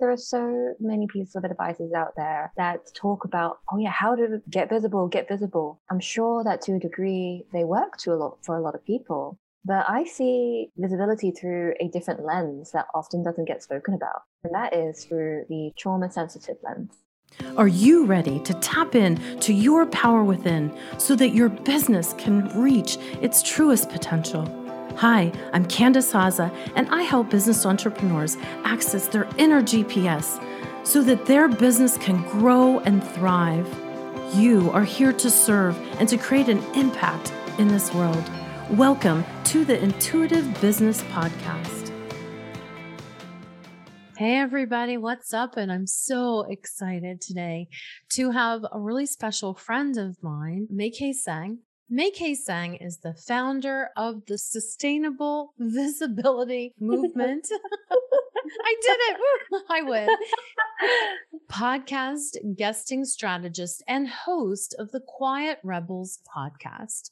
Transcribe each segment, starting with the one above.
There are so many pieces of advices out there that talk about, oh yeah, how to get visible, get visible. I'm sure that to a degree they work to a lot for a lot of people. But I see visibility through a different lens that often doesn't get spoken about. And that is through the trauma sensitive lens. Are you ready to tap in to your power within so that your business can reach its truest potential? Hi, I'm Candice Haza, and I help business entrepreneurs access their inner GPS so that their business can grow and thrive. You are here to serve and to create an impact in this world. Welcome to the Intuitive Business Podcast. Hey, everybody, what's up? And I'm so excited today to have a really special friend of mine, Mai-kee Tsang. Mai-kee Tsang is the founder of the Sustainable Visibility Movement. I did it. I win. Podcast guesting strategist and host of the Quiet Rebels podcast.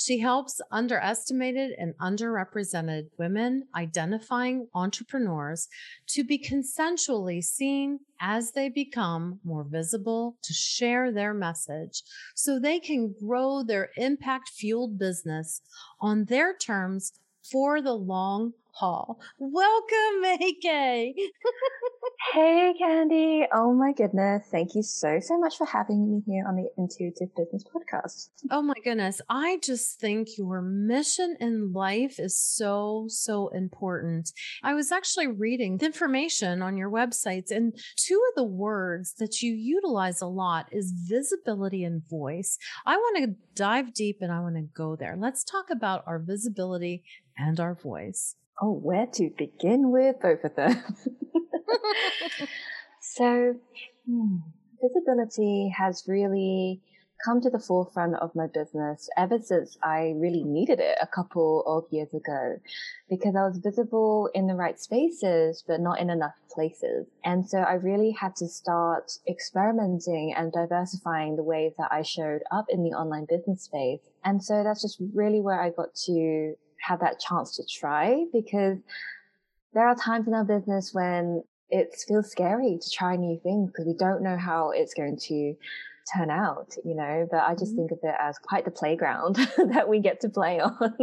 She helps underestimated and underrepresented women identifying entrepreneurs to be consensually seen as they become more visible to share their message so they can grow their impact fueled business on their terms for the long haul. Welcome, Kay. hey, Candy. Oh my goodness. Thank you so, so much for having me here on the Intuitive Business Podcast. Oh my goodness. I just think your mission in life is so, so important. I was actually reading the information on your websites, and two of the words that you utilize a lot is visibility and voice. I want to dive deep and I want to go there. Let's talk about our visibility and our voice. Oh, where to begin with both of them? so, hmm, visibility has really come to the forefront of my business ever since I really needed it a couple of years ago because I was visible in the right spaces, but not in enough places. And so I really had to start experimenting and diversifying the ways that I showed up in the online business space. And so that's just really where I got to have that chance to try because there are times in our business when it feels scary to try new things because we don't know how it's going to turn out, you know, but I just mm-hmm. think of it as quite the playground that we get to play on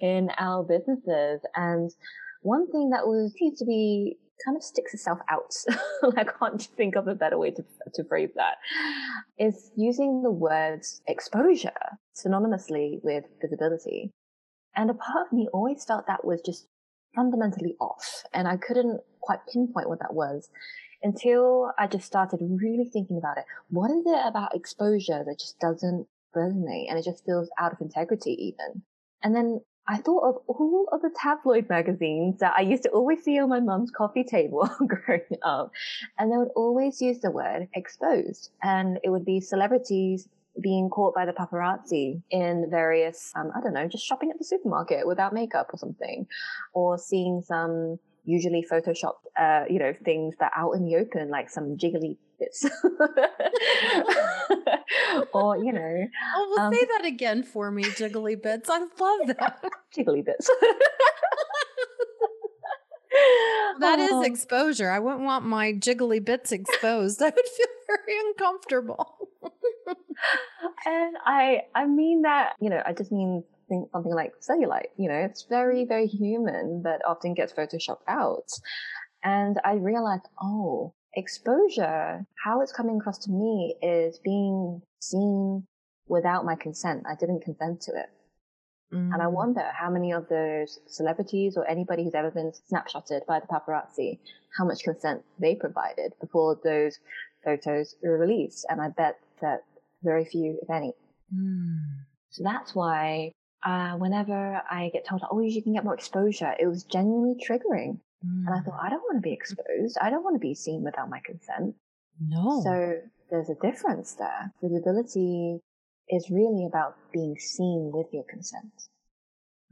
in our businesses. And one thing that was seems to be kind of sticks itself out. I can't think of a better way to, to phrase that. Is using the words exposure synonymously with visibility. And a part of me always felt that was just fundamentally off. And I couldn't quite pinpoint what that was until I just started really thinking about it. What is it about exposure that just doesn't resonate and it just feels out of integrity even? And then I thought of all of the tabloid magazines that I used to always see on my mum's coffee table growing up. And they would always use the word exposed. And it would be celebrities being caught by the paparazzi in various, um, I don't know, just shopping at the supermarket without makeup or something, or seeing some usually photoshopped, uh, you know, things that out in the open, like some jiggly bits. or, you know. Oh, well, um, say that again for me, jiggly bits. I love that. jiggly bits. That is oh. exposure. I wouldn't want my jiggly bits exposed. I would feel very uncomfortable and I, I mean that, you know, I just mean something like cellulite, you know, it's very, very human, but often gets photoshopped out. And I realized, oh, exposure, how it's coming across to me is being seen without my consent. I didn't consent to it. Mm. And I mm. wonder how many of those celebrities or anybody who's ever been snapshotted by the paparazzi, how much consent they provided before those photos were released. And I bet that very few, if any. Mm. So that's why uh, whenever I get told, oh, you can get more exposure, it was genuinely triggering. Mm. And I thought, I don't want to be exposed. I don't want to be seen without my consent. No. So there's a difference there. Visibility is really about being seen with your consent.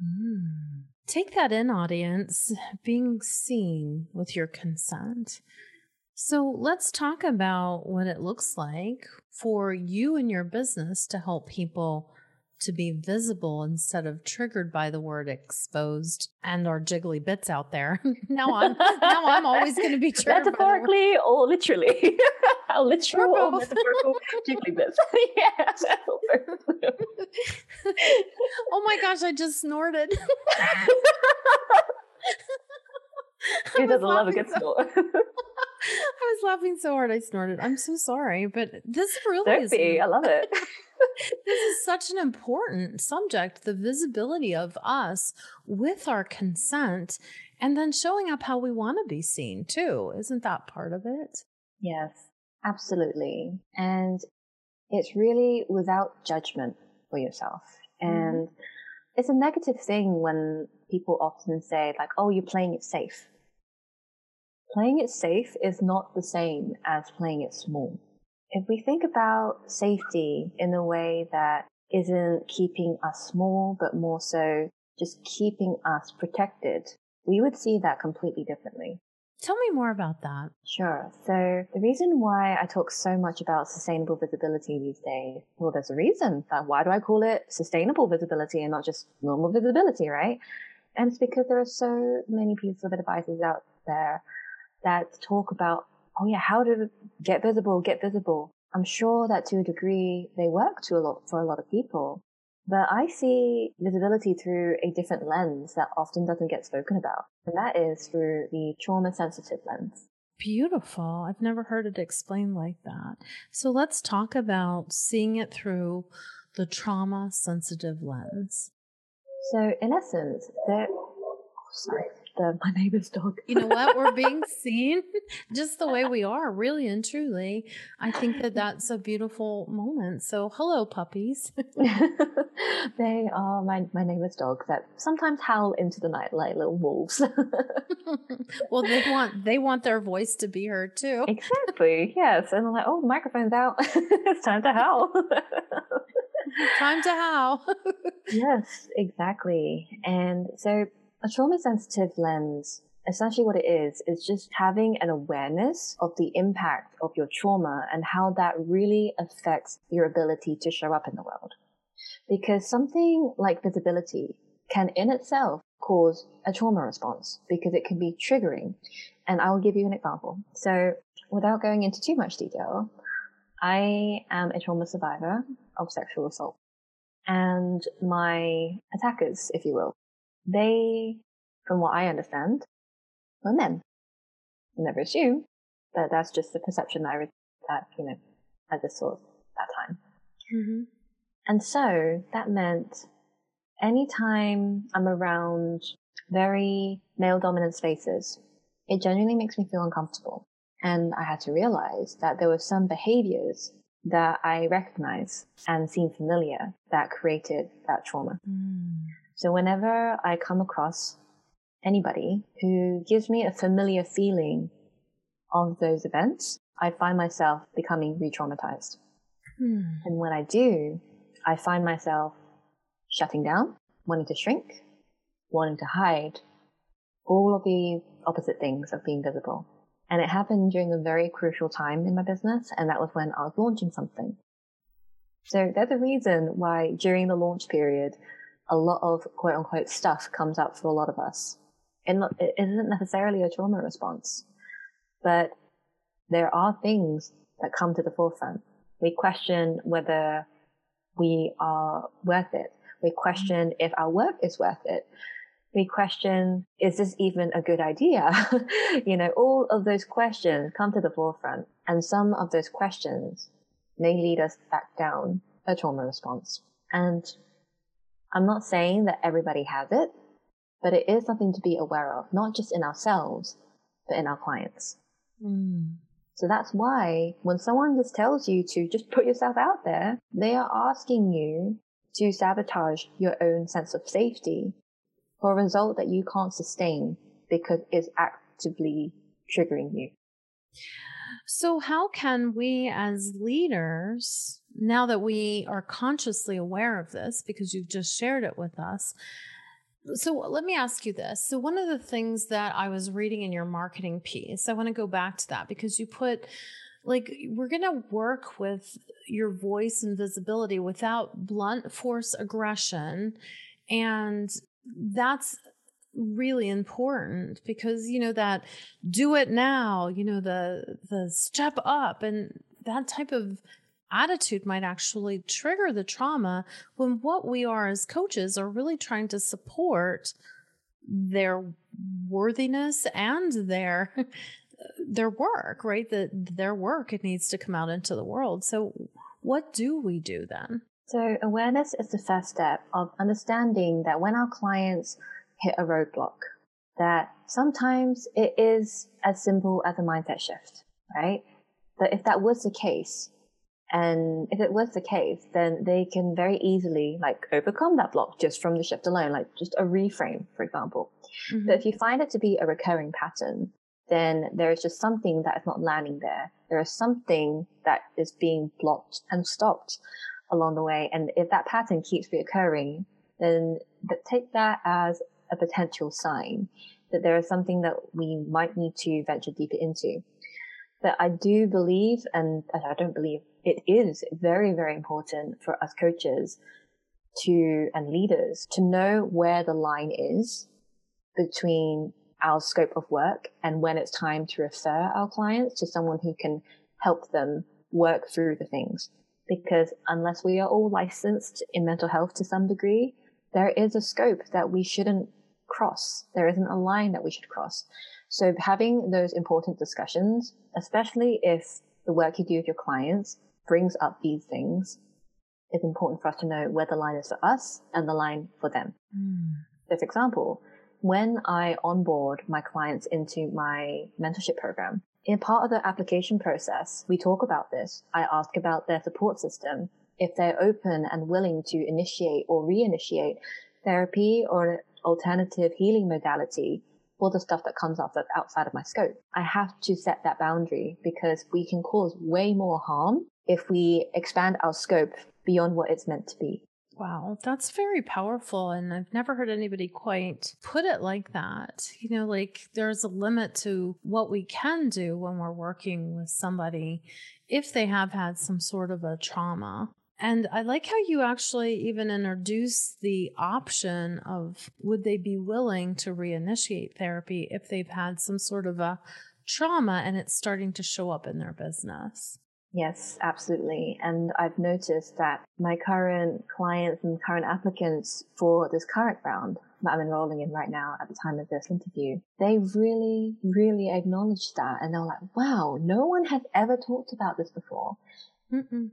Mm. Take that in, audience. Being seen with your consent. So let's talk about what it looks like for you and your business to help people to be visible instead of triggered by the word exposed and our jiggly bits out there. now I'm now I'm always going to be triggered metaphorically oh, or literally. literal or metaphorical jiggly bits. yeah. oh my gosh, I just snorted. He doesn't love a good snort. I was laughing so hard I snorted. I'm so sorry, but this really Don't is. Be. I love it. this is such an important subject the visibility of us with our consent and then showing up how we want to be seen too. Isn't that part of it? Yes, absolutely. And it's really without judgment for yourself. Mm-hmm. And it's a negative thing when people often say, like, oh, you're playing it safe playing it safe is not the same as playing it small. If we think about safety in a way that isn't keeping us small, but more so just keeping us protected, we would see that completely differently. Tell me more about that. Sure. So the reason why I talk so much about sustainable visibility these days, well, there's a reason. Why do I call it sustainable visibility and not just normal visibility, right? And it's because there are so many pieces of advice out there that talk about, oh yeah, how to get visible, get visible. I'm sure that to a degree they work to a lot for a lot of people. But I see visibility through a different lens that often doesn't get spoken about. And that is through the trauma sensitive lens. Beautiful. I've never heard it explained like that. So let's talk about seeing it through the trauma sensitive lens. So in essence, there, oh, sorry, the my neighbor's dog. you know what? We're being seen just the way we are, really and truly. I think that that's a beautiful moment. So, hello, puppies. they are my my neighbor's dogs that sometimes howl into the night like little wolves. well, they want they want their voice to be heard too. Exactly. Yes, and I'm like, oh, microphone's out. it's time to howl. time to howl. yes, exactly. And so a trauma sensitive lens, essentially what it is, is just having an awareness of the impact of your trauma and how that really affects your ability to show up in the world. Because something like visibility can in itself cause a trauma response because it can be triggering. And I will give you an example. So without going into too much detail, I am a trauma survivor of sexual assault. And my attackers, if you will, they, from what I understand, were men. I never assume, but that's just the perception that I, that, you know, I just saw that time. Mm-hmm. And so that meant anytime I'm around very male dominant spaces, it genuinely makes me feel uncomfortable. And I had to realize that there were some behaviors that I recognize and seem familiar that created that trauma. Mm. So whenever I come across anybody who gives me a familiar feeling of those events, I find myself becoming re-traumatized. Hmm. And when I do, I find myself shutting down, wanting to shrink, wanting to hide, all of the opposite things of being visible. And it happened during a very crucial time in my business, and that was when I was launching something. So there's a reason why during the launch period, a lot of quote unquote stuff comes up for a lot of us. And it isn't necessarily a trauma response, but there are things that come to the forefront. We question whether we are worth it. We question if our work is worth it. We question, is this even a good idea? you know, all of those questions come to the forefront and some of those questions may lead us back down a trauma response. And I'm not saying that everybody has it, but it is something to be aware of, not just in ourselves, but in our clients. Mm. So that's why when someone just tells you to just put yourself out there, they are asking you to sabotage your own sense of safety for a result that you can't sustain because it's actively triggering you. So, how can we as leaders now that we are consciously aware of this, because you've just shared it with us. So let me ask you this. So, one of the things that I was reading in your marketing piece, I want to go back to that because you put like we're going to work with your voice and visibility without blunt force aggression and that's really important because you know that do it now you know the the step up and that type of attitude might actually trigger the trauma when what we are as coaches are really trying to support their worthiness and their their work right? That their work it needs to come out into the world. So what do we do then? So awareness is the first step of understanding that when our clients hit a roadblock that sometimes it is as simple as a mindset shift right? But if that was the case and if it was the case, then they can very easily like overcome that block just from the shift alone, like just a reframe, for example. Mm-hmm. But if you find it to be a recurring pattern, then there is just something that is not landing there. There is something that is being blocked and stopped along the way. And if that pattern keeps reoccurring, then take that as a potential sign that there is something that we might need to venture deeper into. But I do believe, and I don't believe, it is very, very important for us coaches to, and leaders to know where the line is between our scope of work and when it's time to refer our clients to someone who can help them work through the things. Because unless we are all licensed in mental health to some degree, there is a scope that we shouldn't cross. There isn't a line that we should cross. So having those important discussions, especially if the work you do with your clients brings up these things, it's important for us to know where the line is for us and the line for them. Mm. So, for example, when I onboard my clients into my mentorship program, in part of the application process, we talk about this. I ask about their support system, if they're open and willing to initiate or reinitiate therapy or an alternative healing modality for the stuff that comes up that's outside of my scope. I have to set that boundary because we can cause way more harm if we expand our scope beyond what it's meant to be. Wow, that's very powerful. And I've never heard anybody quite put it like that. You know, like there's a limit to what we can do when we're working with somebody if they have had some sort of a trauma. And I like how you actually even introduce the option of would they be willing to reinitiate therapy if they've had some sort of a trauma and it's starting to show up in their business. Yes, absolutely. And I've noticed that my current clients and current applicants for this current round that I'm enrolling in right now at the time of this interview, they really, really acknowledged that. And they're like, wow, no one has ever talked about this before. Mm-mm.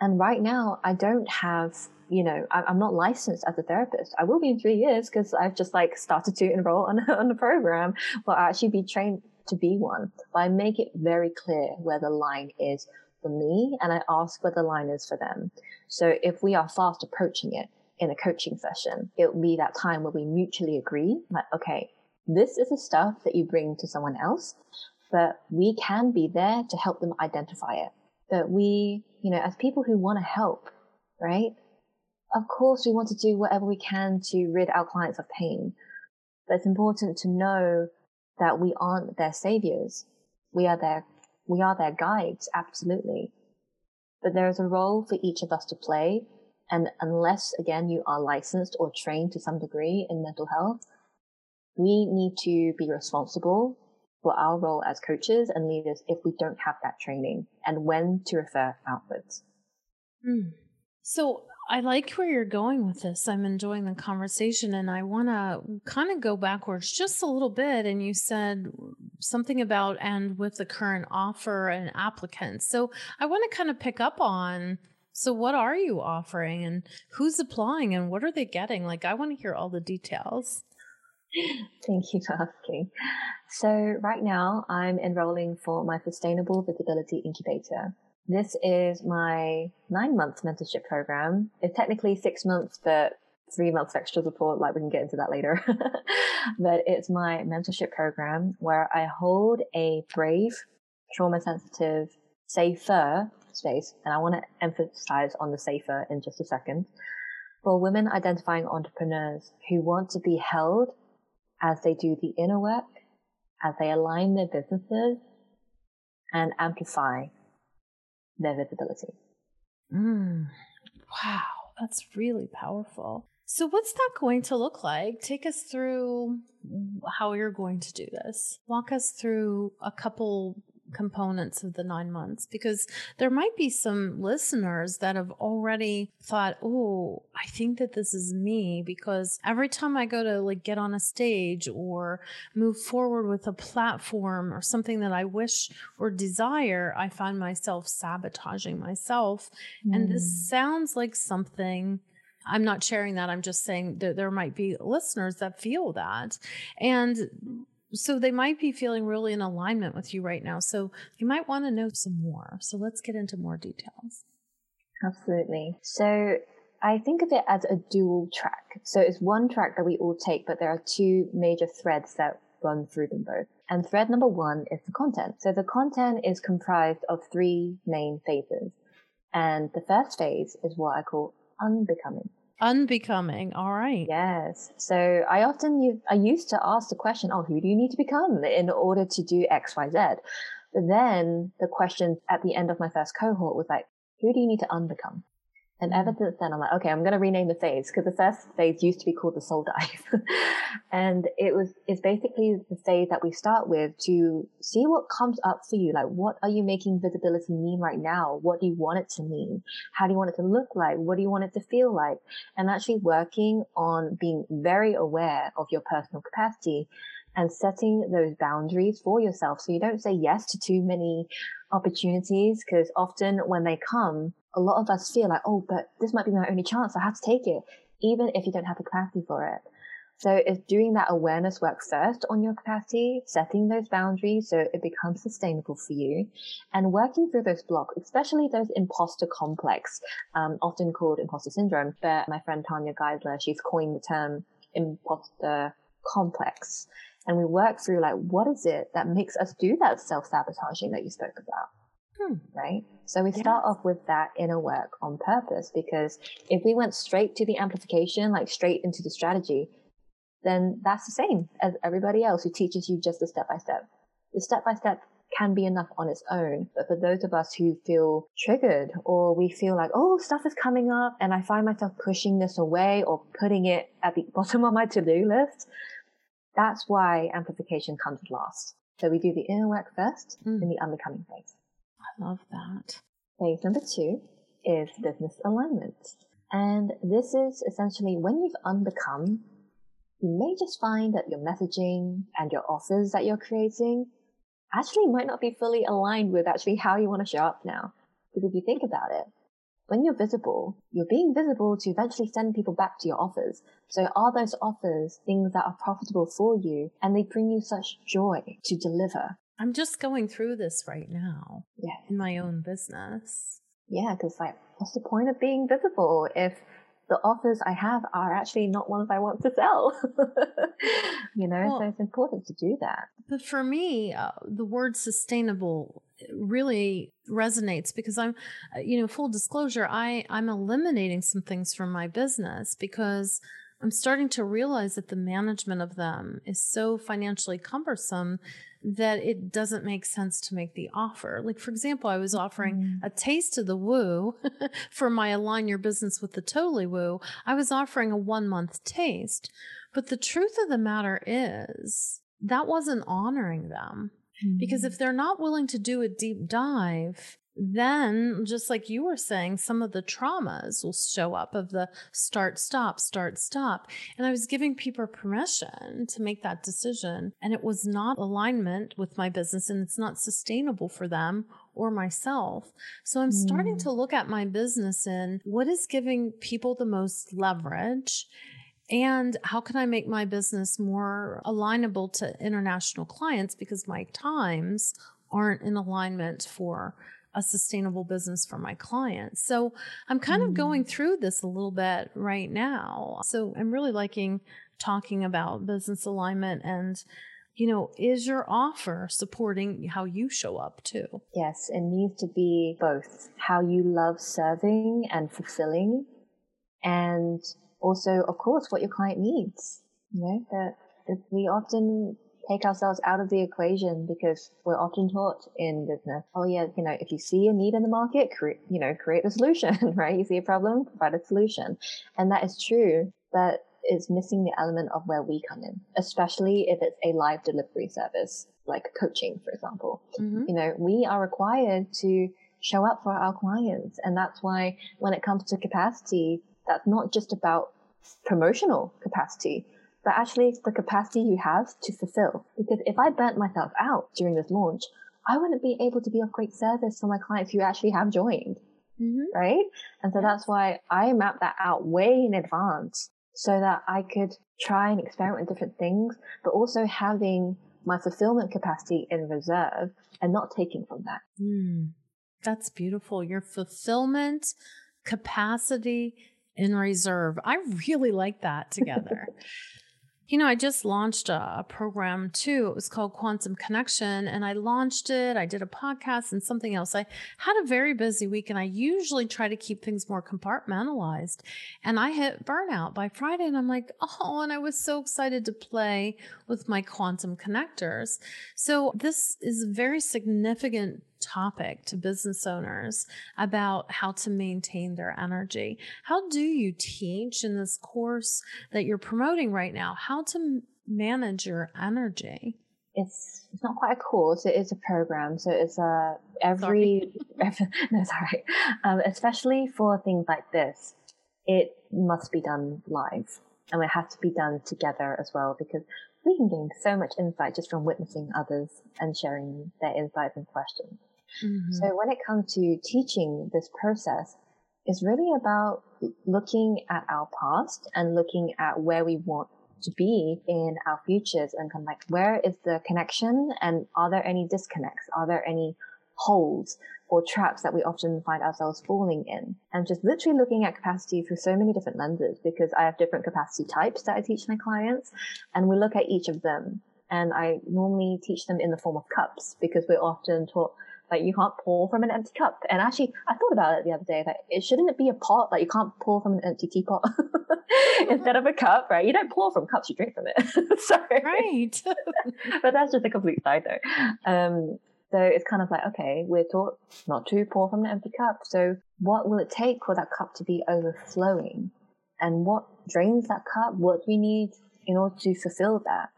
And right now, I don't have, you know, I'm not licensed as a therapist. I will be in three years because I've just like started to enroll on, on the program, but I actually be trained to be one. But I make it very clear where the line is for me and I ask where the line is for them. So if we are fast approaching it in a coaching session, it will be that time where we mutually agree, like, okay, this is the stuff that you bring to someone else, but we can be there to help them identify it. But we, you know, as people who want to help, right? Of course, we want to do whatever we can to rid our clients of pain. But it's important to know that we aren't their saviors. We are their we are their guides, absolutely. But there is a role for each of us to play. And unless, again, you are licensed or trained to some degree in mental health, we need to be responsible for our role as coaches and leaders if we don't have that training and when to refer outwards. Mm. So I like where you're going with this. I'm enjoying the conversation and I want to kind of go backwards just a little bit. And you said something about and with the current offer and applicants. So I want to kind of pick up on so what are you offering and who's applying and what are they getting? Like I want to hear all the details. Thank you for asking. So right now I'm enrolling for my Sustainable Visibility Incubator. This is my nine month mentorship program. It's technically six months, but three months extra support. Like we can get into that later. but it's my mentorship program where I hold a brave, trauma sensitive, safer space. And I want to emphasize on the safer in just a second for women identifying entrepreneurs who want to be held as they do the inner work, as they align their businesses and amplify their visibility. Mm. Wow, that's really powerful. So, what's that going to look like? Take us through how you're going to do this. Walk us through a couple components of the nine months because there might be some listeners that have already thought, oh, I think that this is me because every time I go to like get on a stage or move forward with a platform or something that I wish or desire, I find myself sabotaging myself. Mm. And this hmm. sounds like something. I'm not sharing that. I'm just saying that there might be listeners that feel that. And so they might be feeling really in alignment with you right now. So you might want to know some more. So let's get into more details. Absolutely. So I think of it as a dual track. So it's one track that we all take, but there are two major threads that run through them both. And thread number one is the content. So the content is comprised of three main phases. And the first phase is what I call unbecoming. Unbecoming. All right. Yes. So I often I used to ask the question, oh, who do you need to become in order to do X, Y, Z? But then the question at the end of my first cohort was like, who do you need to unbecome? And ever since then, I'm like, okay, I'm going to rename the phase because the first phase used to be called the soul dive. and it was, it's basically the phase that we start with to see what comes up for you. Like, what are you making visibility mean right now? What do you want it to mean? How do you want it to look like? What do you want it to feel like? And actually working on being very aware of your personal capacity and setting those boundaries for yourself. So you don't say yes to too many opportunities because often when they come, a lot of us feel like, oh, but this might be my only chance. I have to take it, even if you don't have the capacity for it. So it's doing that awareness work first on your capacity, setting those boundaries so it becomes sustainable for you and working through those blocks, especially those imposter complex, um, often called imposter syndrome. But my friend Tanya Geisler, she's coined the term imposter complex. And we work through like, what is it that makes us do that self sabotaging that you spoke about? Hmm. Right? So we yes. start off with that inner work on purpose because if we went straight to the amplification, like straight into the strategy, then that's the same as everybody else who teaches you just the step by step. The step by step can be enough on its own. But for those of us who feel triggered or we feel like, oh, stuff is coming up and I find myself pushing this away or putting it at the bottom of my to-do list, that's why amplification comes last. So we do the inner work first mm. in the unbecoming phase. I love that. Phase number two is business alignment. And this is essentially when you've unbecome, you may just find that your messaging and your offers that you're creating actually might not be fully aligned with actually how you want to show up now. Because if you think about it, when you're visible, you're being visible to eventually send people back to your offers. So are those offers things that are profitable for you and they bring you such joy to deliver? I'm just going through this right now. Yeah. In my own business. Yeah, because like, what's the point of being visible if the offers I have are actually not ones I want to sell? you know, well, so it's important to do that. But for me, uh, the word sustainable really resonates because I'm, uh, you know, full disclosure, I, I'm eliminating some things from my business because I'm starting to realize that the management of them is so financially cumbersome that it doesn't make sense to make the offer. Like, for example, I was offering mm. a taste of the woo for my align your business with the totally woo. I was offering a one month taste. But the truth of the matter is that wasn't honoring them. Mm. Because if they're not willing to do a deep dive, then just like you were saying some of the traumas will show up of the start stop start stop and i was giving people permission to make that decision and it was not alignment with my business and it's not sustainable for them or myself so i'm mm. starting to look at my business in what is giving people the most leverage and how can I make my business more alignable to international clients because my times aren't in alignment for a sustainable business for my clients. So I'm kind mm. of going through this a little bit right now. So I'm really liking talking about business alignment and you know, is your offer supporting how you show up too? Yes, it needs to be both how you love serving and fulfilling, and also, of course, what your client needs. You know, that we often take ourselves out of the equation because we're often taught in business, oh yeah, you know, if you see a need in the market, create, you know, create a solution, right? You see a problem, provide a solution. And that is true, but it's missing the element of where we come in, especially if it's a live delivery service, like coaching, for example. Mm-hmm. You know, we are required to show up for our clients. And that's why when it comes to capacity, that's not just about promotional capacity, but actually the capacity you have to fulfill. Because if I burnt myself out during this launch, I wouldn't be able to be of great service for my clients who actually have joined. Mm-hmm. Right. And so that's why I mapped that out way in advance so that I could try and experiment with different things, but also having my fulfillment capacity in reserve and not taking from that. Mm. That's beautiful. Your fulfillment capacity in reserve. I really like that together. You know, I just launched a, program too. It was called Quantum Connection, and I launched it. I did a podcast and something else. I had a very busy week, and I usually try to keep things more compartmentalized. And I hit burnout by Friday, and I'm like, oh, and I was so excited to play with my quantum connectors. So, this is a very significant topic to business owners about how to maintain their energy. How do you teach in this course that you're promoting right now how to manage your energy? It's it's not quite a course. It is a program. So it's a every, every no sorry, um, especially for things like this, it must be done live and it has to be done together as well because we can gain so much insight just from witnessing others and sharing their insights and questions. Mm-hmm. So when it comes to teaching this process, it's really about looking at our past and looking at where we want to be in our futures and kind of like where is the connection and are there any disconnects? Are there any holes or traps that we often find ourselves falling in? And just literally looking at capacity through so many different lenses because I have different capacity types that I teach my clients and we look at each of them. And I normally teach them in the form of cups because we're often taught like you can't pour from an empty cup. And actually, I thought about it the other day. Like, it shouldn't it be a pot? Like you can't pour from an empty teapot instead of a cup, right? You don't pour from cups; you drink from it. so, right. but that's just a complete side though. Um, so it's kind of like, okay, we're taught not to pour from an empty cup. So what will it take for that cup to be overflowing? And what drains that cup? What do we need in order to fulfill that?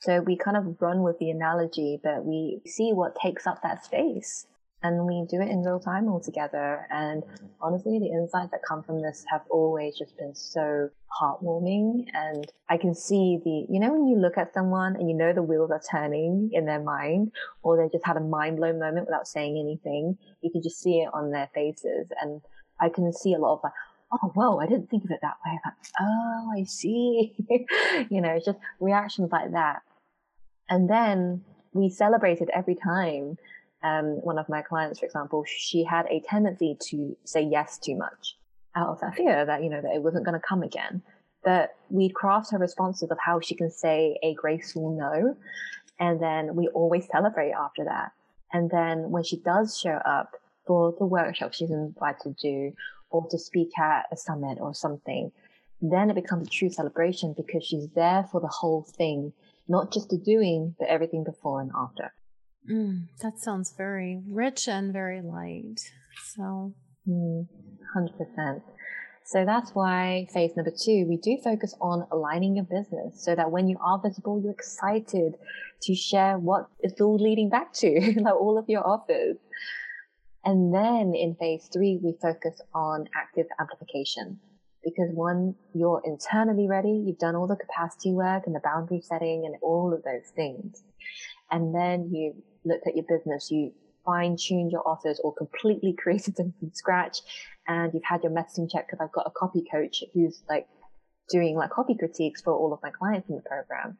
So we kind of run with the analogy, but we see what takes up that space and we do it in real time all together. And honestly, the insights that come from this have always just been so heartwarming. And I can see the, you know, when you look at someone and you know the wheels are turning in their mind, or they just had a mind blown moment without saying anything, you can just see it on their faces. And I can see a lot of like, oh, whoa, I didn't think of it that way. Like, oh, I see. you know, it's just reactions like that. And then we celebrated every time. Um, one of my clients, for example, she had a tendency to say yes too much out of that fear that, you know, that it wasn't going to come again. But we craft her responses of how she can say a graceful no. And then we always celebrate after that. And then when she does show up for the workshop she's invited to do or to speak at a summit or something, then it becomes a true celebration because she's there for the whole thing not just the doing, but everything before and after. Mm, that sounds very rich and very light. So, mm, 100%. So that's why phase number two, we do focus on aligning your business so that when you are visible, you're excited to share what it's all leading back to, like all of your offers. And then in phase three, we focus on active amplification because one, you're internally ready. You've done all the capacity work and the boundary setting and all of those things. And then you looked at your business, you fine tuned your offers or completely created them from scratch. And you've had your messaging check because I've got a copy coach who's like doing like copy critiques for all of my clients in the program.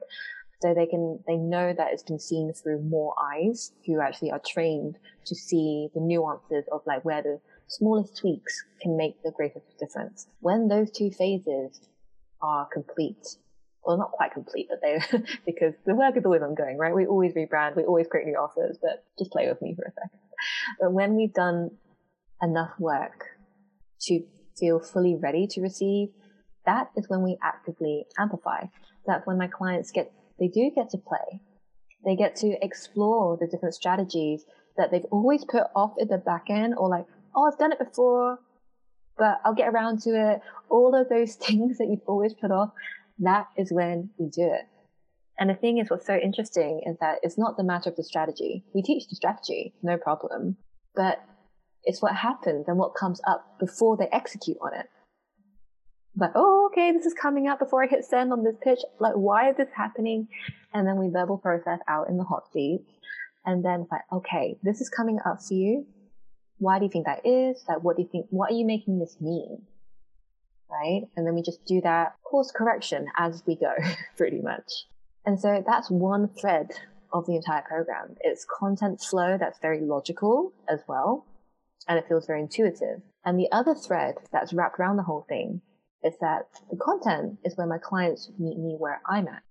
So they can, they know that it's been seen through more eyes who actually are trained to see the nuances of like where the smallest tweaks can make the greatest difference. When those two phases are complete, well, not quite complete, but they, because the work is always ongoing, right? We always rebrand, we always create new offers, but just play with me for a second. But when we've done enough work to feel fully ready to receive, that is when we actively amplify. That's when my clients get, they do get to play. They get to explore the different strategies that they've always put off at the back end or like, oh, I've done it before, but I'll get around to it. All of those things that you've always put off, that is when we do it. And the thing is, what's so interesting is that it's not the matter of the strategy. We teach the strategy, no problem, but it's what happens and what comes up before they execute on it. Like, oh, okay, this is coming up before I hit send on this pitch. Like, why is this happening? And then we verbal process out in the hot seat. And then like, okay, this is coming up for you. Why do you think that is? Like, what do you think? What are you making this mean? Right? And then we just do that course correction as we go, pretty much. And so that's one thread of the entire program. It's content flow that's very logical as well, and it feels very intuitive. And the other thread that's wrapped around the whole thing is that the content is where my clients meet me where I'm at.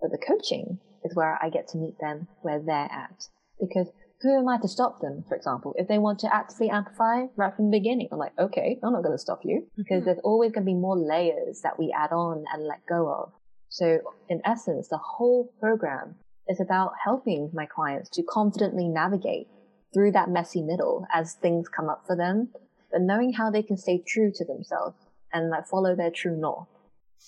But the coaching is where I get to meet them where they're at. Because who am I to stop them, for example? If they want to actively amplify right from the beginning, I'm like, okay, I'm not going to stop you because mm-hmm. there's always going to be more layers that we add on and let go of. So in essence, the whole program is about helping my clients to confidently navigate through that messy middle as things come up for them, but knowing how they can stay true to themselves and like follow their true north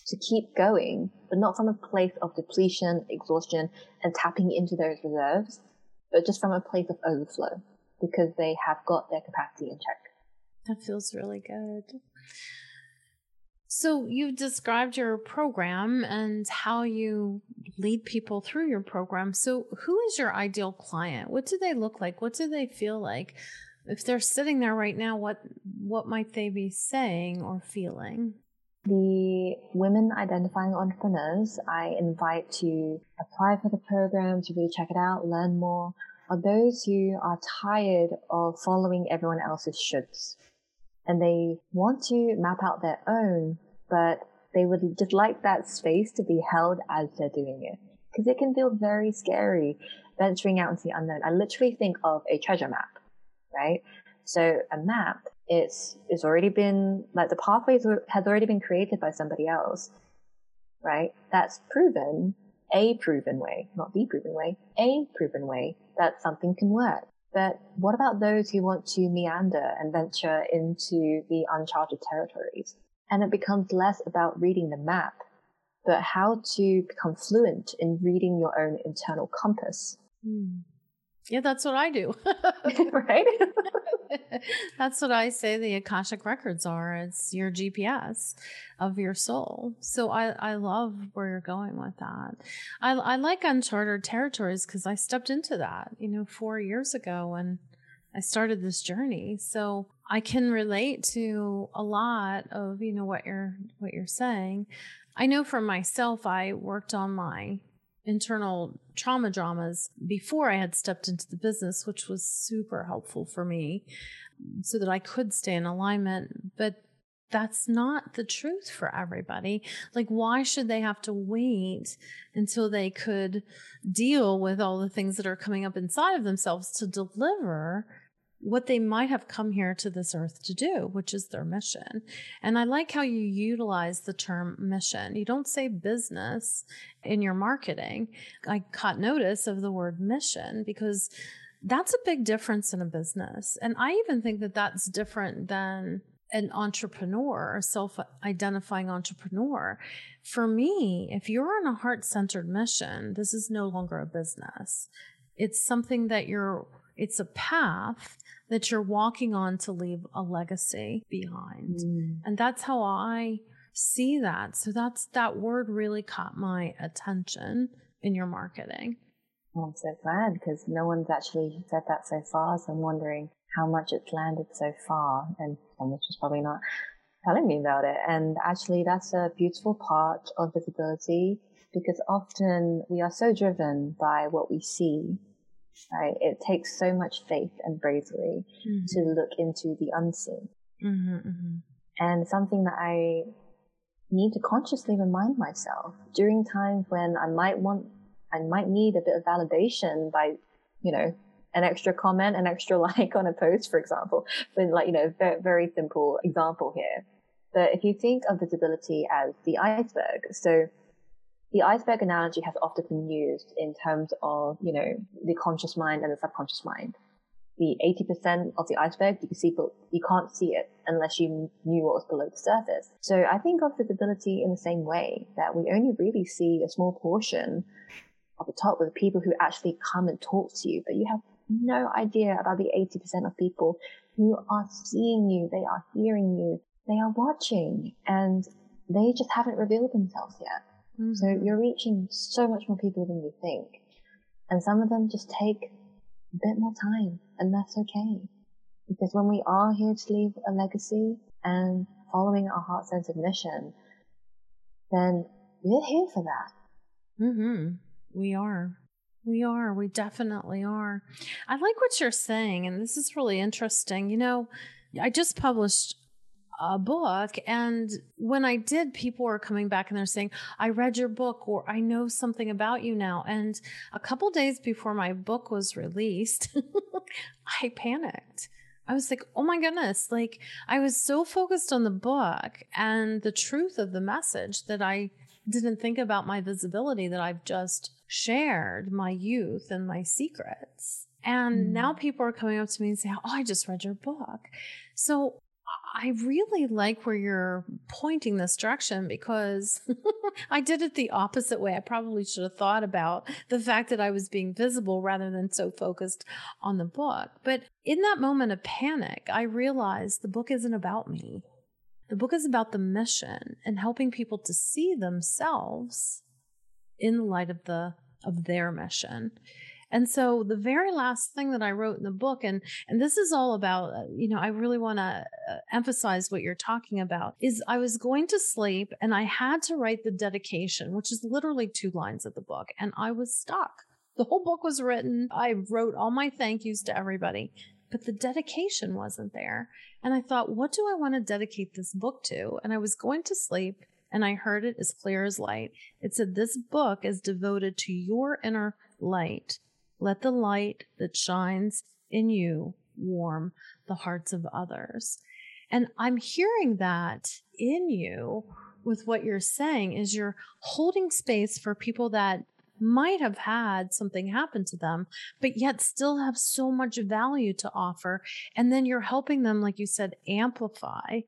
to keep going, but not from a place of depletion, exhaustion, and tapping into those reserves, but just from a place of overflow because they have got their capacity in check. That feels really good. So you've described your program and how you lead people through your program. So who is your ideal client? What do they look like? What do they feel like? If they're sitting there right now, what what might they be saying or feeling? The women identifying entrepreneurs I invite to apply for the program, to really check it out, learn more, are those who are tired of following everyone else's shoulds and they want to map out their own, but they would just like that space to be held as they're doing it. Because it can feel very scary venturing out into the unknown. I literally think of a treasure map, right? So a map, it's, it's already been, like the pathways has already been created by somebody else, right? That's proven, a proven way, not the proven way, a proven way that something can work. But what about those who want to meander and venture into the uncharted territories? And it becomes less about reading the map, but how to become fluent in reading your own internal compass. Mm. Yeah, that's what I do. right? that's what I say the Akashic records are. It's your GPS of your soul. So I, I love where you're going with that. I, I like uncharted territories because I stepped into that, you know, four years ago when I started this journey. So I can relate to a lot of, you know, what you're what you're saying. I know for myself, I worked on my internal trauma dramas before I had stepped into the business, which was super helpful for me so that I could stay in alignment. But that's not the truth for everybody. Like, why should they have to wait until they could deal with all the things that are coming up inside of themselves to deliver what they might have come here to this earth to do, which is their mission. And I like how you utilize the term mission. You don't say business in your marketing. I caught notice of the word mission because that's a big difference in a business. And I even think that that's different than an entrepreneur, a self identifying entrepreneur. For me, if you're on a heart centered mission, this is no longer a business. It's something that you're, it's a path that you're walking on to leave a legacy behind. Mm. And that's how I see that. So that's that word really caught my attention in your marketing. Well, I'm so glad because no one's actually said that so far. So I'm wondering how much it's landed so far. And someone's just probably not telling me about it. And actually, that's a beautiful part of visibility because often we are so driven by what we see right? It takes so much faith and bravery mm-hmm. to look into the unseen. Mm-hmm, mm-hmm. And something that I need to consciously remind myself during times when I might want, I might need a bit of validation by, you know, an extra comment, an extra like on a post, for example. But like, you know, very, very simple example here. But if you think of visibility as the iceberg, so the iceberg analogy has often been used in terms of, you know, the conscious mind and the subconscious mind. The 80% of the iceberg, you can see, but you can't see it unless you knew what was below the surface. So I think of visibility in the same way that we only really see a small portion of the top with the people who actually come and talk to you, but you have no idea about the 80% of people who are seeing you, they are hearing you, they are watching, and they just haven't revealed themselves yet. Mm-hmm. So you're reaching so much more people than you think. And some of them just take a bit more time, and that's okay. Because when we are here to leave a legacy and following our heart centered mission, then we're here for that. Mm-hmm. We are. We are. We definitely are. I like what you're saying, and this is really interesting. You know, I just published a book. And when I did, people were coming back and they're saying, I read your book or I know something about you now. And a couple days before my book was released, I panicked. I was like, oh my goodness. Like, I was so focused on the book and the truth of the message that I didn't think about my visibility that I've just shared my youth and my secrets. And mm. now people are coming up to me and saying, Oh, I just read your book. So I really like where you're pointing this direction because I did it the opposite way. I probably should have thought about the fact that I was being visible rather than so focused on the book. But in that moment of panic, I realized the book isn't about me. The book is about the mission and helping people to see themselves in light of the of their mission. And so the very last thing that I wrote in the book, and and this is all about, uh, you know, I really want to uh, emphasize what you're talking about, is I was going to sleep and I had to write the dedication, which is literally two lines of the book, and I was stuck. The whole book was written. I wrote all my thank yous to everybody, but the dedication wasn't there. And I thought, what do I want to dedicate this book to? And I was going to sleep and I heard it as clear as light. It said, This book is devoted to your inner light let the light that shines in you warm the hearts of others. And I'm hearing that in you with what you're saying is you're holding space for people that might have had something happen to them, but yet still have so much value to offer. And then you're helping them, like you said, amplify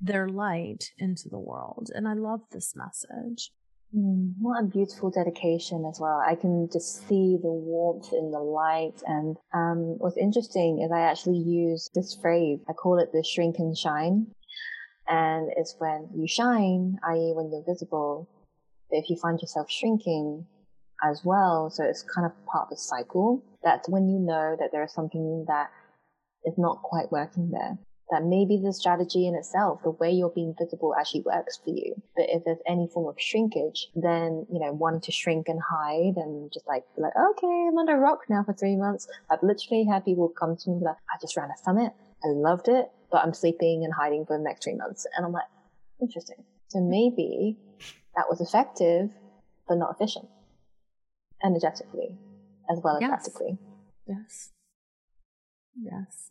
their light into the world. And I love this message. Mm, what a beautiful dedication as well. I can just see the warmth in the light. And um, what's interesting is I actually use this phrase. I call it the shrink and shine. And it's when you shine, i.e., when you're visible. But if you find yourself shrinking as well, so it's kind of part of the cycle, that's when you know that there is something that is not quite working there that maybe the strategy in itself, the way you're being visible actually works for you. But if there's any form of shrinkage, then, you know, wanting to shrink and hide and just like, be like, okay, I'm under a rock now for three months. I've literally had people come to me like, I just ran a summit. I loved it, but I'm sleeping and hiding for the next three months. And I'm like, interesting. So maybe that was effective, but not efficient energetically as well as yes. practically. Yes. Yes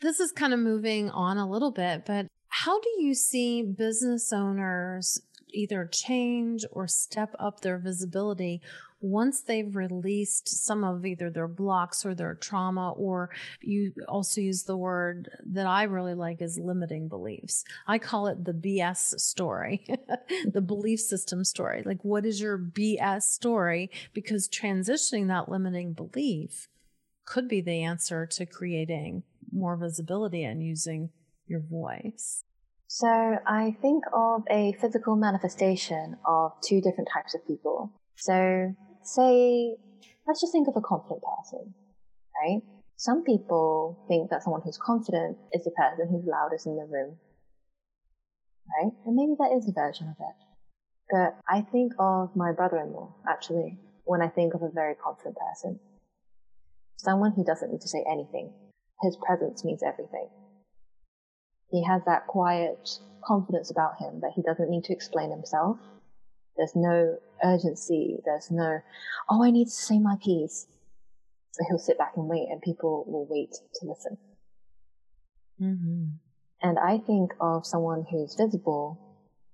this is kind of moving on a little bit, but how do you see business owners either change or step up their visibility once they've released some of either their blocks or their trauma, or you also use the word that I really like is limiting beliefs. I call it the BS story, the belief system story. Like, what is your BS story? Because transitioning that limiting belief could be the answer to creating more visibility and using your voice? So I think of a physical manifestation of two different types of people. So say, let's just think of a confident person, right? Some people think that someone who's confident is the person who's loudest in the room, right? And maybe that is a version of it. But I think of my brother-in-law, actually, when I think of a very confident person. Someone who doesn't need to say anything his presence means everything. He has that quiet confidence about him that he doesn't need to explain himself. There's no urgency. There's no, oh, I need to say my piece. So he'll sit back and wait and people will wait to listen. Mm-hmm. And I think of someone who's visible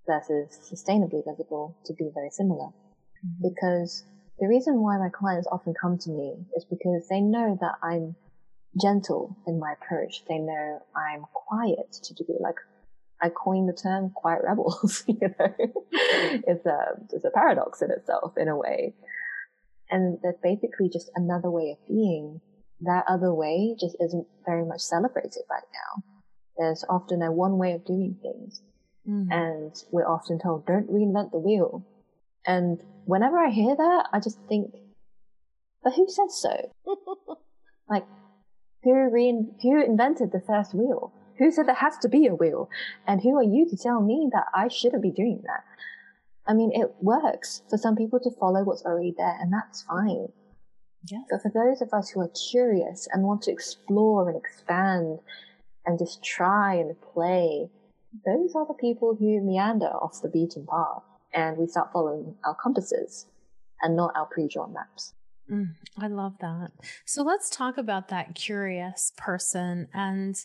versus sustainably visible to be very similar. mm-hmm. because the reason why my clients often come to me is because they know that I'm gentle in my approach. They know I'm quiet to degree. Like I coined the term quiet rebels, you know, it's a, it's a paradox in itself in a way. And that's basically just another way of being. That other way just isn't very much celebrated right now. There's often a one way of doing things. Mm. And we're often told, don't reinvent the wheel. And whenever I hear that, I just think, but who says so? like, who, rein- who invented the first wheel? Who said there has to be a wheel? And who are you to tell me that I shouldn't be doing that? I mean, it works for some people to follow what's already there, and that's fine. Yes. But for those of us who are curious and want to explore and expand and just try and play, those are the people who meander off the beaten path and we start following our compasses and not our pre-drawn maps. Mm, I love that. So let's talk about that curious person. And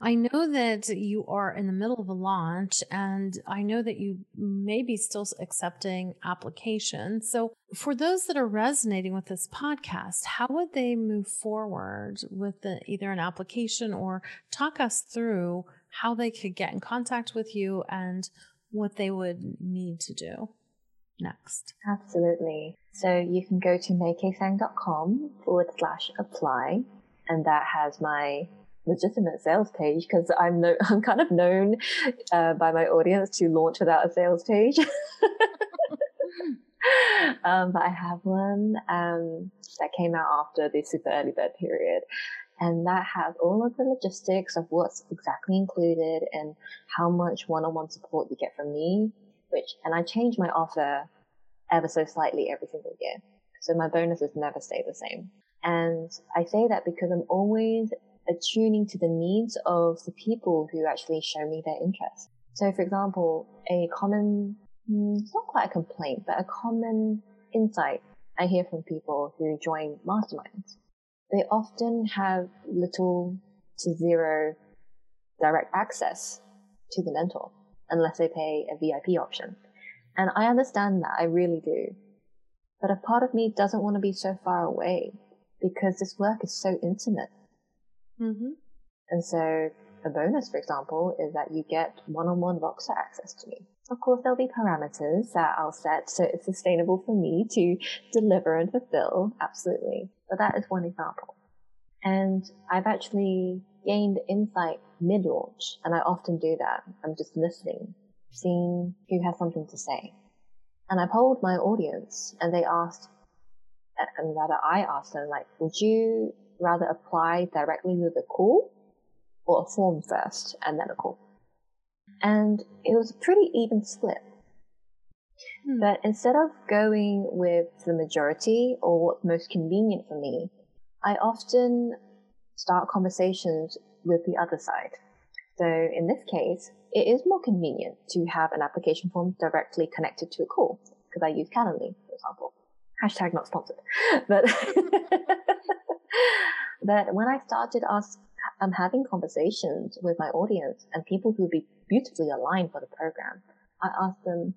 I know that you are in the middle of a launch, and I know that you may be still accepting applications. So, for those that are resonating with this podcast, how would they move forward with the, either an application or talk us through how they could get in contact with you and what they would need to do next. Absolutely. So you can go to maikeetsang.com forward slash apply, and that has my legitimate sales page because I'm no, I'm kind of known uh, by my audience to launch without a sales page. um, but I have one um, that came out after the super early bird period, and that has all of the logistics of what's exactly included and how much one-on-one support you get from me, which, and I change my offer ever so slightly every single year. So my bonuses never stay the same. And I say that because I'm always attuning to the needs of the people who actually show me their interest. So for example, a common, hmm, it's not quite a complaint, but a common insight I hear from people who join masterminds they often have little to zero direct access to the mentor unless they pay a VIP option. And I understand that, I really do. But a part of me doesn't want to be so far away because this work is so intimate. Mm-hmm. And so a bonus, for example, is that you get one-on-one Voxer access to me. Of course, there'll be parameters that I'll set so it's sustainable for me to deliver and fulfill. Absolutely. But that is one example. And I've actually gained insight mid launch, and I often do that. I'm just listening, seeing who has something to say. And I polled my audience, and they asked, and rather I asked them, like, would you rather apply directly with a call or a form first and then a call? And it was a pretty even split. Hmm. But instead of going with the majority or what's most convenient for me, I often start conversations with the other side. So in this case, it is more convenient to have an application form directly connected to a call because I use Calendly, for example. Hashtag not sponsored. But, but when I started ask, um, having conversations with my audience and people who would be beautifully aligned for the program, I asked them,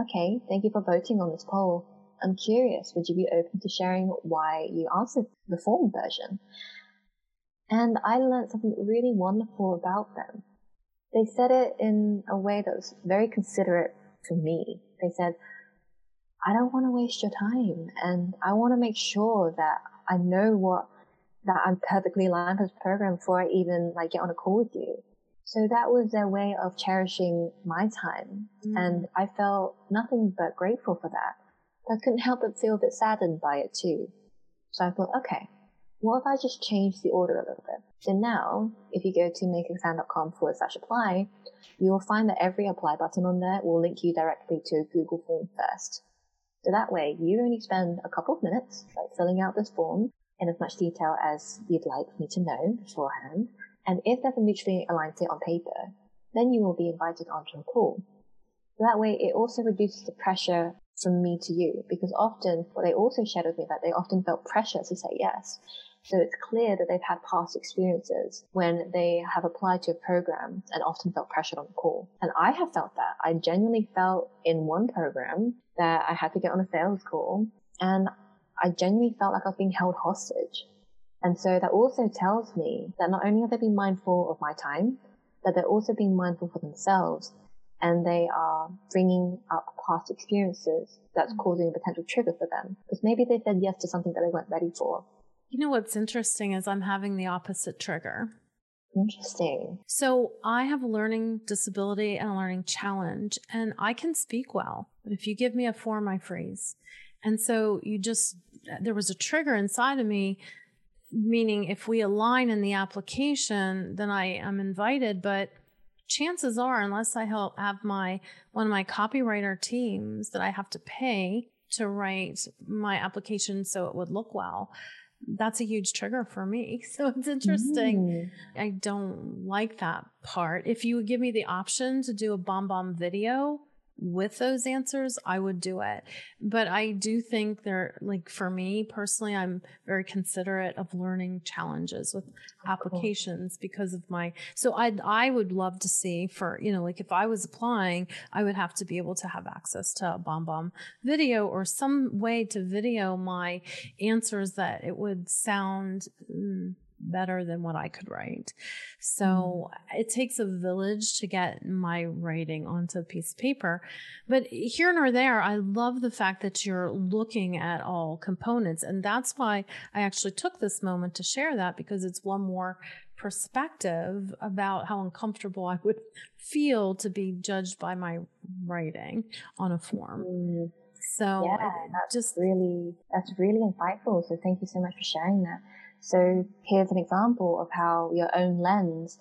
Okay, thank you for voting on this poll. I'm curious, would you be open to sharing why you answered the form version? And I learned something really wonderful about them. They said it in a way that was very considerate to me. They said, I don't want to waste your time and I want to make sure that I know what, that I'm perfectly aligned with this program before I even like get on a call with you. So that was their way of cherishing my time. Mm. And I felt nothing but grateful for that. But I couldn't help but feel a bit saddened by it too. So I thought, okay, what if I just change the order a little bit? So now, if you go to maikeetsang.com forward slash apply, you will find that every apply button on there will link you directly to a Google form first. So that way, you only spend a couple of minutes like filling out this form in as much detail as you'd like me to know beforehand, and if there's a mutually aligned fit on paper, then you will be invited onto a call. So That way, it also reduces the pressure from me to you, because often what they also shared with me that they often felt pressure to say yes. So it's clear that they've had past experiences when they have applied to a program and often felt pressured on the call. And I have felt that. I genuinely felt in one program that I had to get on a sales call and I genuinely felt like I was being held hostage. And so that also tells me that not only are they being mindful of my time, but they're also being mindful for themselves and they are bringing up past experiences that's mm. causing a potential trigger for them. Because maybe they said yes to something that they weren't ready for. You know what's interesting is I'm having the opposite trigger. Interesting. So I have a learning disability and a learning challenge, and I can speak well, but if you give me a form, I freeze. And so you just, there was a trigger inside of me, meaning if we align in the application, then I am invited, but chances are, unless I help have my one of my copywriter teams that I have to pay to write my application so it would look well, that's a huge trigger for me. So it's interesting. Mm. I don't like that part. If you would give me the option to do a BombBomb video, with those answers, I would do it. But I do think they're like for me personally, I'm very considerate of learning challenges with applications cool. because of my so I I would love to see for, you know, like if I was applying, I would have to be able to have access to a BombBomb video or some way to video my answers that it would sound mm, better than what I could write. So mm. it takes a village to get my writing onto a piece of paper. But here nor there, I love the fact that you're looking at all components. And that's why I actually took this moment to share that because it's one more perspective about how uncomfortable I would feel to be judged by my writing on a form. Mm. So yeah, that's just really that's really insightful. So thank you so much for sharing that. So here's an example of how your own lens,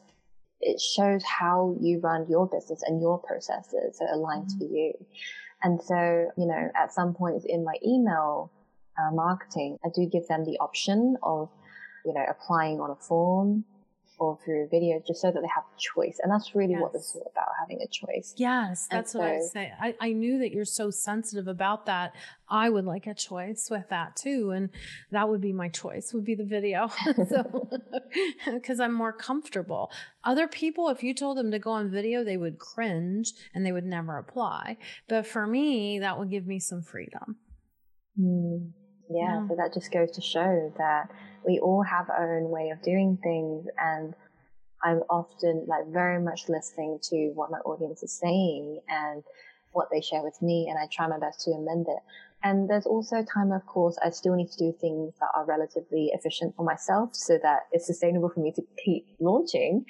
it shows how you run your business and your processes. So it aligns mm-hmm. for you. And so, you know, at some points in my email uh, marketing, I do give them the option of, you know, applying on a form or through video just so that they have a choice. And that's really yes. what this is about, having a choice. Yes, that's what I say. I, I knew that you're so sensitive about that. I would like a choice with that too. And that would be my choice, would be the video. so because I'm more comfortable. Other people, if you told them to go on video, they would cringe and they would never apply. But for me, that would give me some freedom. Mm. Yeah, yeah, so that just goes to show that we all have our own way of doing things and I'm often like very much listening to what my audience is saying and what they share with me and I try my best to amend it. And there's also time, of course, I still need to do things that are relatively efficient for myself so that it's sustainable for me to keep launching.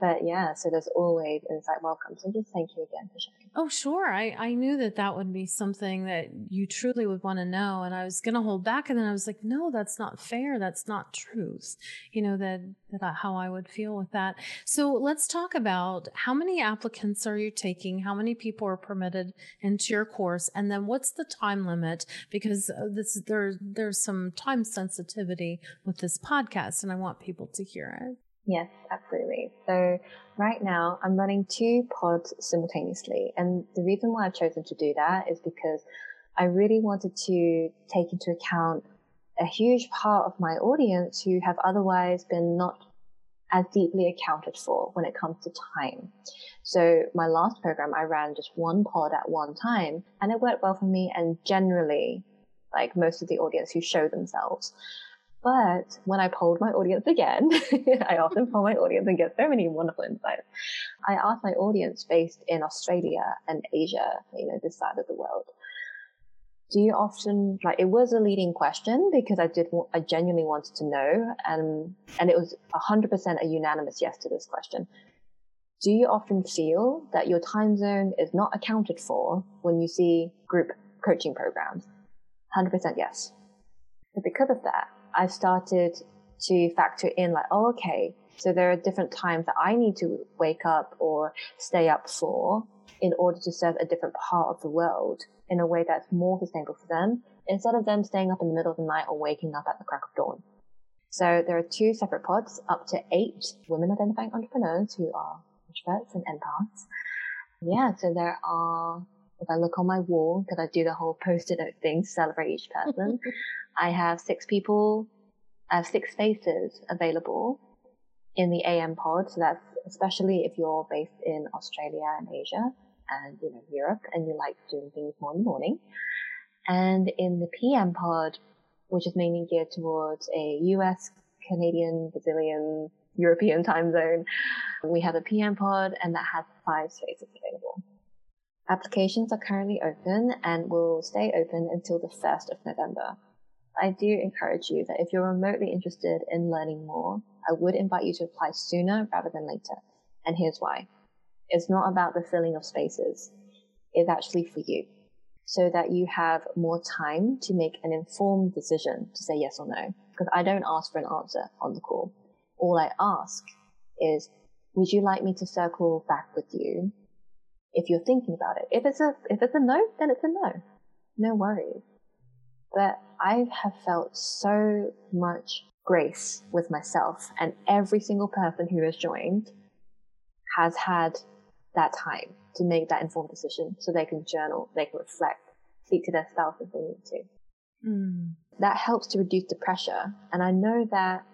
But yeah, so there's always Insight Welcome. So just thank you again for sharing. Oh, sure. I, I knew that that would be something that you truly would want to know. And I was going to hold back. And then I was like, no, that's not fair. That's not truth. You know, that, that how I would feel with that. So let's talk about how many applicants are you taking? How many people are permitted into your course? And then what's the time limit? Because uh, this, there, there's some time sensitivity with this podcast and I want people to hear it. Yes, absolutely. So right now I'm running two pods simultaneously. And the reason why I've chosen to do that is because I really wanted to take into account a huge part of my audience who have otherwise been not as deeply accounted for when it comes to time. So my last program, I ran just one pod at one time and it worked well for me and generally like most of the audience who show themselves. But when I polled my audience again, I often poll my audience and get so many wonderful insights. I asked my audience based in Australia and Asia, you know, this side of the world. Do you often like it was a leading question because I did I genuinely wanted to know and and it was 100% a unanimous yes to this question. Do you often feel that your time zone is not accounted for when you see group coaching programs? 100% yes. But because of that, I started to factor in like, oh, okay, so there are different times that I need to wake up or stay up for in order to serve a different part of the world in a way that's more sustainable for them instead of them staying up in the middle of the night or waking up at the crack of dawn. So there are two separate pods, up to eight women identifying entrepreneurs who are introverts and empaths. Yeah, so there are, if I look on my wall, because I do the whole post-it note thing to celebrate each person, I have six people I have six spaces available in the AM pod. So that's especially if you're based in Australia and Asia and, you know, Europe and you like doing things more in the morning. And in the PM pod, which is mainly geared towards a US, Canadian, Brazilian, European time zone, we have a PM pod and that has five spaces available. Applications are currently open and will stay open until the 1st of November. I do encourage you that if you're remotely interested in learning more, I would invite you to apply sooner rather than later. And here's why. It's not about the filling of spaces. It's actually for you so that you have more time to make an informed decision to say yes or no. Because I don't ask for an answer on the call. All I ask is, would you like me to circle back with you if you're thinking about it? If it's a, if it's a no, then it's a no. No worries. But I have felt so much grace with myself and every single person who has joined has had that time to make that informed decision so they can journal, they can reflect, speak to their spouse if they need to. Mm. That helps to reduce the pressure. And I know that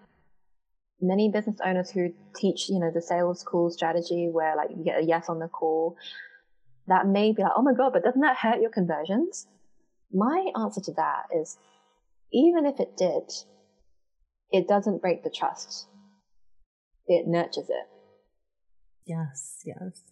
many business owners who teach, you know, the sales call strategy where like you get a yes on the call, that may be like, oh my God, but doesn't that hurt your conversions? My answer to that is even if it did, it doesn't break the trust. It nurtures it. Yes, yes.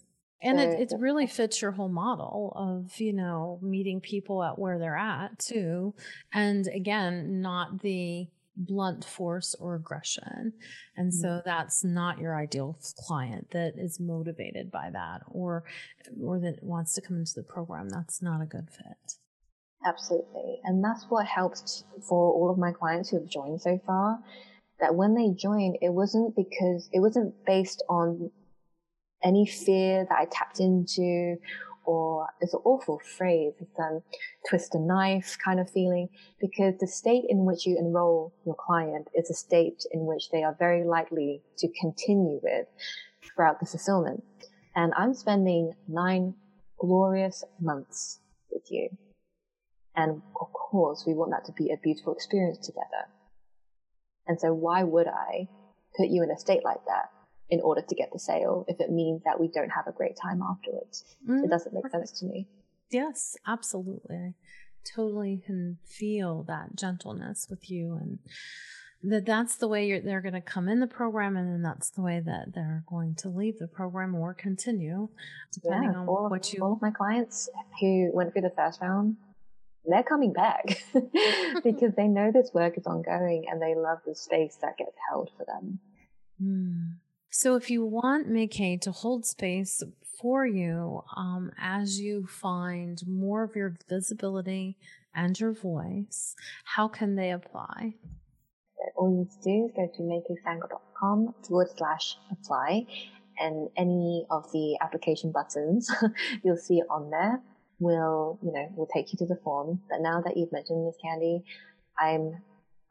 And so, it, it really fits your whole model of, you know, meeting people at where they're at too. And again, not the blunt force or aggression. And mm-hmm. so that's not your ideal client that is motivated by that or or that wants to come into the program. That's not a good fit. Absolutely. And that's what helped for all of my clients who have joined so far. That when they joined, it wasn't because it wasn't based on any fear that I tapped into or this awful phrase, It's um, twist a knife kind of feeling, because the state in which you enroll your client is a state in which they are very likely to continue with throughout the fulfillment. And I'm spending nine glorious months with you. And of course, we want that to be a beautiful experience together. And so why would I put you in a state like that in order to get the sale if it means that we don't have a great time afterwards? Mm, it doesn't make perfect. sense to me. Yes, absolutely. I totally can feel that gentleness with you and that that's the way they're going to come in the program and then that's the way that they're going to leave the program or continue depending yeah, on all what you all of my clients who went through the first round they're coming back because they know this work is ongoing and they love the space that gets held for them. Mm. So, if you want Mai-kee to hold space for you um, as you find more of your visibility and your voice, how can they apply? All you need to do is go to maikeetsang.com forward slash apply, and any of the application buttons you'll see on there will, you know, will take you to the form. But now that you've mentioned this Candy, I'm,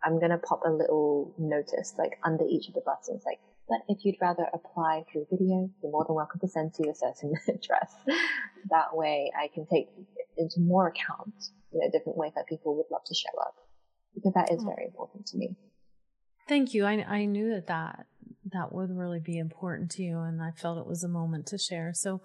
I'm to pop a little notice like under each of the buttons, like, but if you'd rather apply through video, you're more than welcome to send to a certain address. that way I can take into more account, you know, different ways that people would love to show up because that is oh. very important to me. Thank you. I, I knew that that that would really be important to you and I felt it was a moment to share. So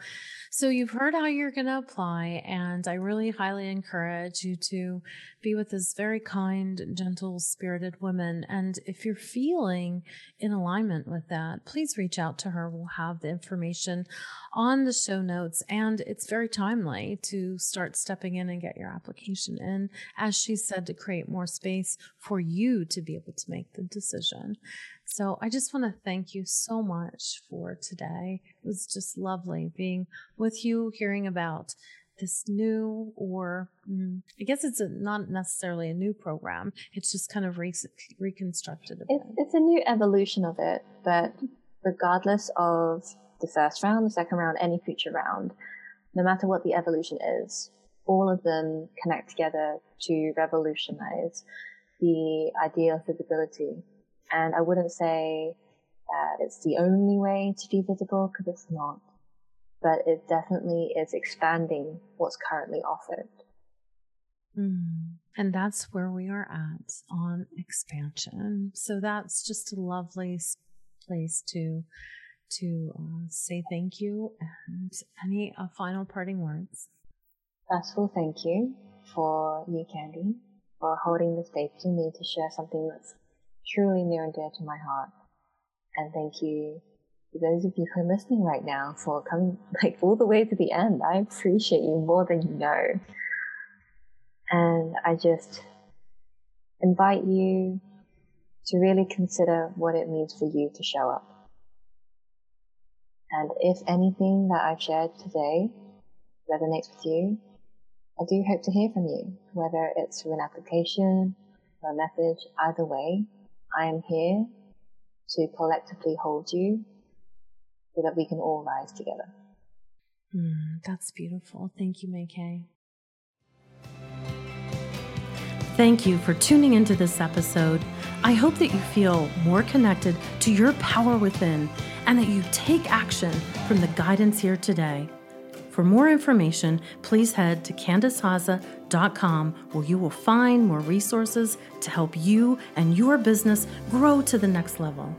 so you've heard how you're going to apply and I really highly encourage you to be with this very kind, gentle, spirited woman and if you're feeling in alignment with that, please reach out to her. We'll have the information on the show notes and it's very timely to start stepping in and get your application in as she said to create more space for you to be able to make the decision. So I just want to thank you so much for today. It was just lovely being with you, hearing about this new, or mm, I guess it's a, not necessarily a new program. It's just kind of re- reconstructed. It's, it's a new evolution of it, but regardless of the first round, the second round, any future round, no matter what the evolution is, all of them connect together to revolutionize the idea of visibility and I wouldn't say that it's the only way to be visible because it's not, but it definitely is expanding what's currently offered. Mm. And that's where we are at on expansion. So that's just a lovely place to to uh, say thank you and any uh, final parting words. First of all, thank you for you, Candy, for holding the space for me to share something that's truly near and dear to my heart. And thank you to those of you who are listening right now for coming like all the way to the end. I appreciate you more than you know. And I just invite you to really consider what it means for you to show up. And if anything that I've shared today resonates with you, I do hope to hear from you, whether it's through an application or a message, either way, I am here to collectively hold you so that we can all rise together. Mm, that's beautiful. Thank you, Kay. Thank you for tuning into this episode. I hope that you feel more connected to your power within and that you take action from the guidance here today. For more information, please head to CandiceHaza.com where you will find more resources to help you and your business grow to the next level.